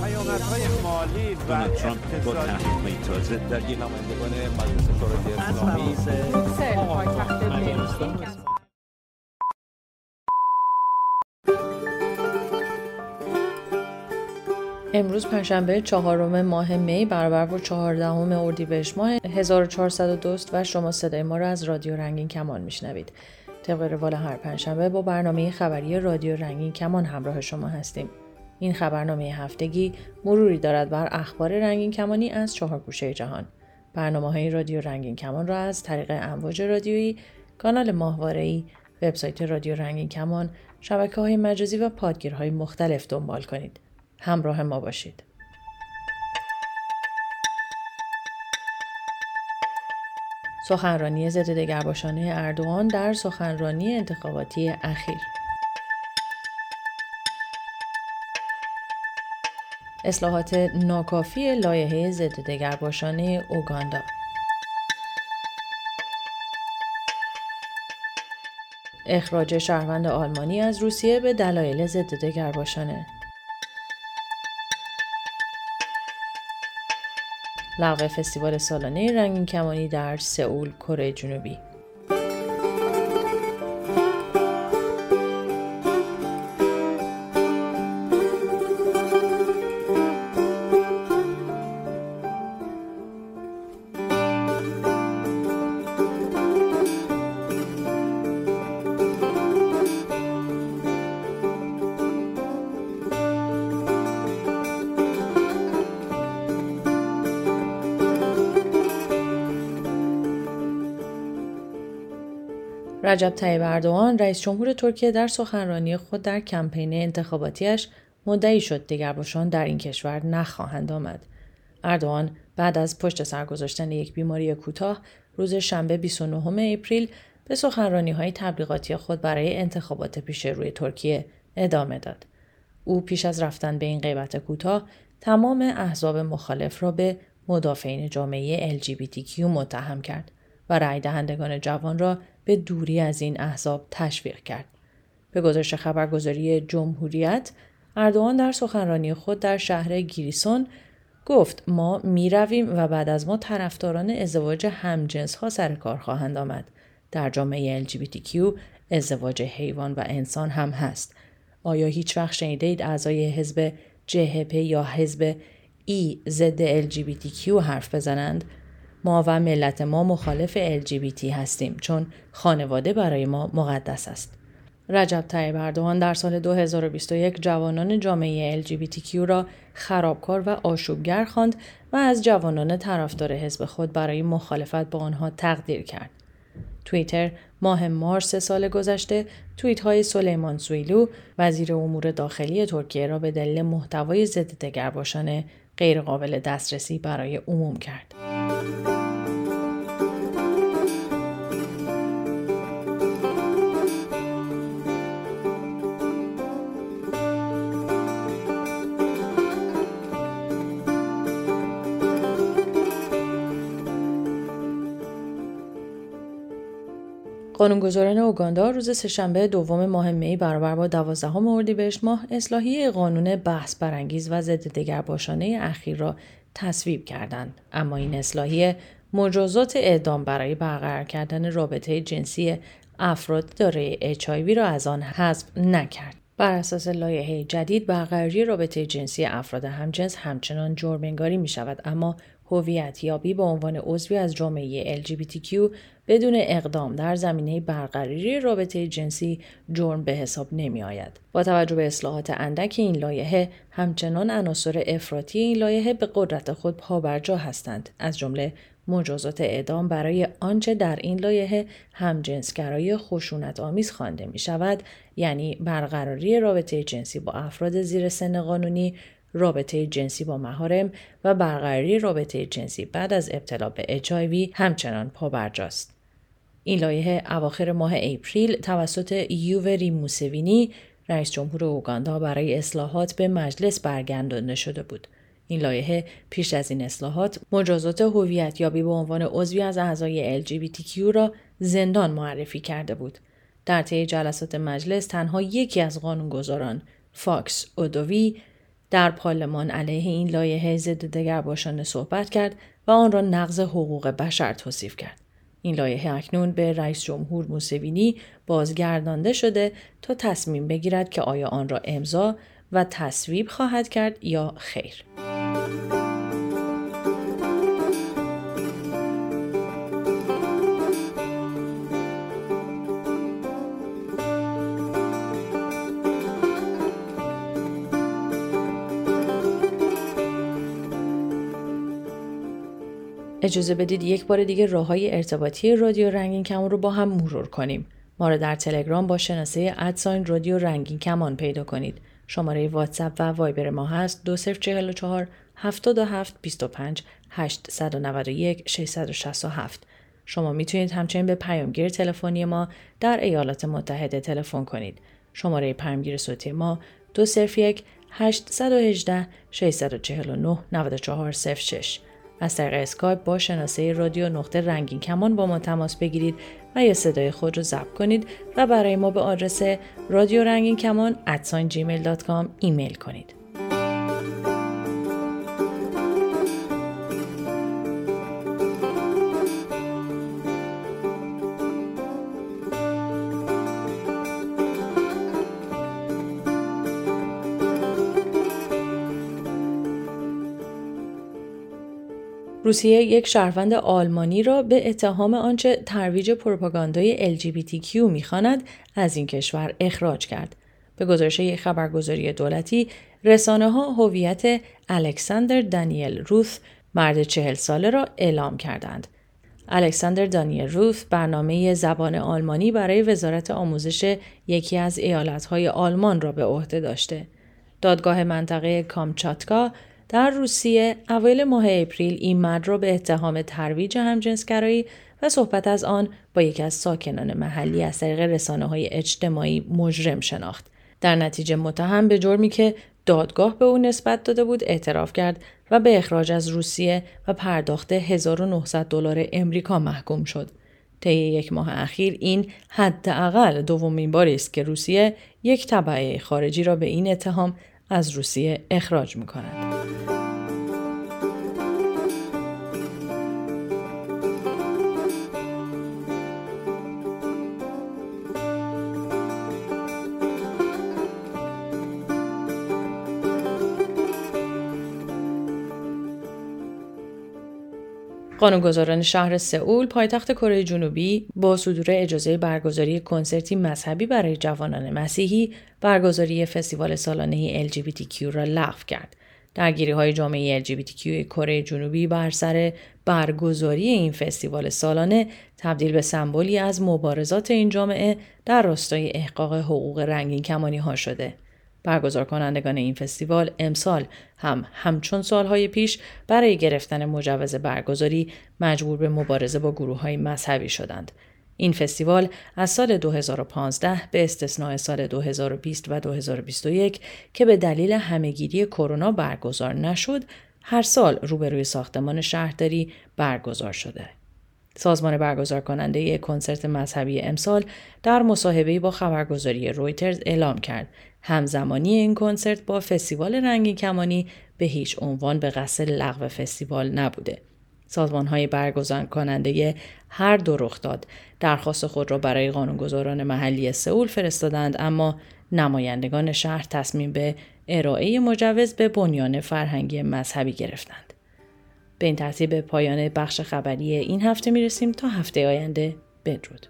پیامدهای مالی و دونالد ترامپ با اقتصادی. تحقیق‌های تازه درگیر نمایندگان مجلس شورای اسلامی. بروکسل پایتخت بلژیک امروز پنجشنبه چهارم ماه می برابر با چهاردهم اردیبهشت ماه 1402 و شما صدای ما را از رادیو رنگین کمان میشنوید. طبق روال هر پنجشنبه با برنامه خبری رادیو رنگین کمان همراه شما هستیم. این خبرنامه هفتگی مروری دارد بر اخبار رنگین کمانی از چهار گوشه جهان. برنامه های رادیو رنگین کمان را از طریق امواج رادیویی کانال ماهواره‌ای وبسایت رادیو رنگین کمان شبکه های مجازی و پادگیرهای مختلف دنبال کنید. همراه ما باشید. سخنرانی ضد دگرباشانه اردوغان در سخنرانی انتخاباتی اخیر. اصلاحات ناکافی لایحه ضد دگرباشانه اوگاندا. اخراج شهروند آلمانی از روسیه به دلایل ضد دگرباشانه. لغو فستیوال سالانه رنگین کمانی در سئول کره جنوبی. رجب طیب اردوغان رئیس جمهور ترکیه در سخنرانی خود در کمپین انتخاباتیش مدعی شد دگرباشان در این کشور نخواهند آمد. اردوغان بعد از پشت سر گذاشتن یک بیماری کوتاه روز شنبه 29 اپریل به سخنرانی های تبلیغاتی خود برای انتخابات پیش روی ترکیه ادامه داد. او پیش از رفتن به این غیبت کوتاه تمام احزاب مخالف را به مدافعین جامعه LGBTQ متهم کرد و رأی دهندگان جوان را به دوری از این احزاب تشویق کرد. به گزارش خبرگزاری جمهوریت، اردوان در سخنرانی خود در شهر گیریسون گفت ما می رویم و بعد از ما طرفداران ازدواج همجنس ها سر کار خواهند آمد. در جامعه LGBTQ ازدواج حیوان و انسان هم هست. آیا هیچ وقت شنیده اید اعضای حزب جهپ یا حزب ای ضد LGBTQ حرف بزنند؟ ما و ملت ما مخالف LGBT هستیم چون خانواده برای ما مقدس است. رجب طیب اردوغان در سال 2021 جوانان جامعه LGBTQ را خرابکار و آشوبگر خواند و از جوانان طرفدار حزب خود برای مخالفت با آنها تقدیر کرد. توییتر ماه مارس سال گذشته توییت های سلیمان سویلو وزیر امور داخلی ترکیه را به دلیل محتوای ضد دگرباشانه غیرقابل دسترسی برای عموم کرد. قانونگذاران اوگاندا روز سهشنبه دوم ماه می برابر با دوازدهم اردیبهشت ماه اصلاحیه قانون بحث برانگیز و ضد دگرباشانه اخیر را تصویب کردند. اما این اصلاحیه مجازات اعدام برای برقرار کردن رابطه جنسی افراد دارای اچایوی را از آن حذف نکرد. بر اساس لایحه جدید برقراری رابطه جنسی افراد همجنس همچنان جرمنگاری می شود اما هویت یابی به عنوان عضوی از جامعه LGBTQ بدون اقدام در زمینه برقراری رابطه جنسی جرم به حساب نمی آید. با توجه به اصلاحات اندک این لایحه همچنان عناصر افراطی این لایحه به قدرت خود پابرجا هستند از جمله مجازات اعدام برای آنچه در این لایحه همجنسگرایی خشونت آمیز خوانده می شود یعنی برقراری رابطه جنسی با افراد زیر سن قانونی رابطه جنسی با مهارم و برقراری رابطه جنسی بعد از ابتلا به HIV همچنان پابرجاست. این لایحه اواخر ماه اپریل توسط یووری موسوینی رئیس جمهور اوگاندا برای اصلاحات به مجلس برگردانده شده بود. این لایحه پیش از این اصلاحات مجازات هویت یابی به عنوان عضوی از اعضای LGBTQ را زندان معرفی کرده بود. در طی جلسات مجلس تنها یکی از قانونگذاران فاکس اودوی در پارلمان علیه این لایحه ضد دگرباشانه صحبت کرد و آن را نقض حقوق بشر توصیف کرد. این لایحه اکنون به رئیس جمهور موسوینی بازگردانده شده تا تصمیم بگیرد که آیا آن را امضا و تصویب خواهد کرد یا خیر. اجازه بدید یک بار دیگه راه های ارتباطی رادیو رنگین کمان رو با هم مرور کنیم. ما رو در تلگرام با شناسه ادساین رادیو رنگین کمان پیدا کنید. شماره واتساپ و وایبر ما هست 2044 77 25 891 667. شما می‌تونید همچنین به پیامگیر تلفنی ما در ایالات متحده تلفن کنید. شماره پیامگیر صوتی ما 201 818 649 9406 از طریق اسکایپ با شناسه رادیو نقطه رنگین کمان با ما تماس بگیرید و یا صدای خود رو ضبط کنید و برای ما به آدرس رادیو رنگین کمان ایمیل کنید. روسیه یک شهروند آلمانی را به اتهام آنچه ترویج پروپاگاندای LGBTQ می‌خواند از این کشور اخراج کرد. به گزارش یک خبرگزاری دولتی رسانه ها هویت الکساندر دانیل روث مرد چهل ساله را اعلام کردند. الکساندر دانیل روث برنامه زبان آلمانی برای وزارت آموزش یکی از ایالتهای آلمان را به عهده داشته. دادگاه منطقه کامچاتکا در روسیه اوایل ماه اپریل این مرد را به اتهام ترویج همجنسگرایی و صحبت از آن با یکی از ساکنان محلی از طریق رسانه های اجتماعی مجرم شناخت. در نتیجه متهم به جرمی که دادگاه به او نسبت داده بود اعتراف کرد و به اخراج از روسیه و پرداخت 1900 دلار امریکا محکوم شد. طی یک ماه اخیر این حداقل دومین باری است که روسیه یک طبعه خارجی را به این اتهام از روسیه اخراج می کند. قانونگذاران شهر سئول پایتخت کره جنوبی با صدور اجازه برگزاری کنسرتی مذهبی برای جوانان مسیحی برگزاری فستیوال سالانه LGBTQ را لغو کرد. درگیری های جامعه LGBTQ کره جنوبی بر سر برگزاری این فستیوال سالانه تبدیل به سمبولی از مبارزات این جامعه در راستای احقاق حقوق رنگین کمانی ها شده. برگزار کنندگان این فستیوال امسال هم همچون سالهای پیش برای گرفتن مجوز برگزاری مجبور به مبارزه با گروه های مذهبی شدند. این فستیوال از سال 2015 به استثناء سال 2020 و 2021 که به دلیل همهگیری کرونا برگزار نشد، هر سال روبروی ساختمان شهرداری برگزار شده. سازمان برگزار کننده کنسرت مذهبی امسال در مصاحبه با خبرگزاری رویترز اعلام کرد همزمانی این کنسرت با فستیوال رنگین کمانی به هیچ عنوان به قصد لغو فستیوال نبوده. سازمان های برگزار کننده هر دو رخ داد درخواست خود را برای قانونگذاران محلی سئول فرستادند اما نمایندگان شهر تصمیم به ارائه مجوز به بنیان فرهنگی مذهبی گرفتند. به این ترتیب به پایان بخش خبری این هفته می رسیم تا هفته آینده بدرود.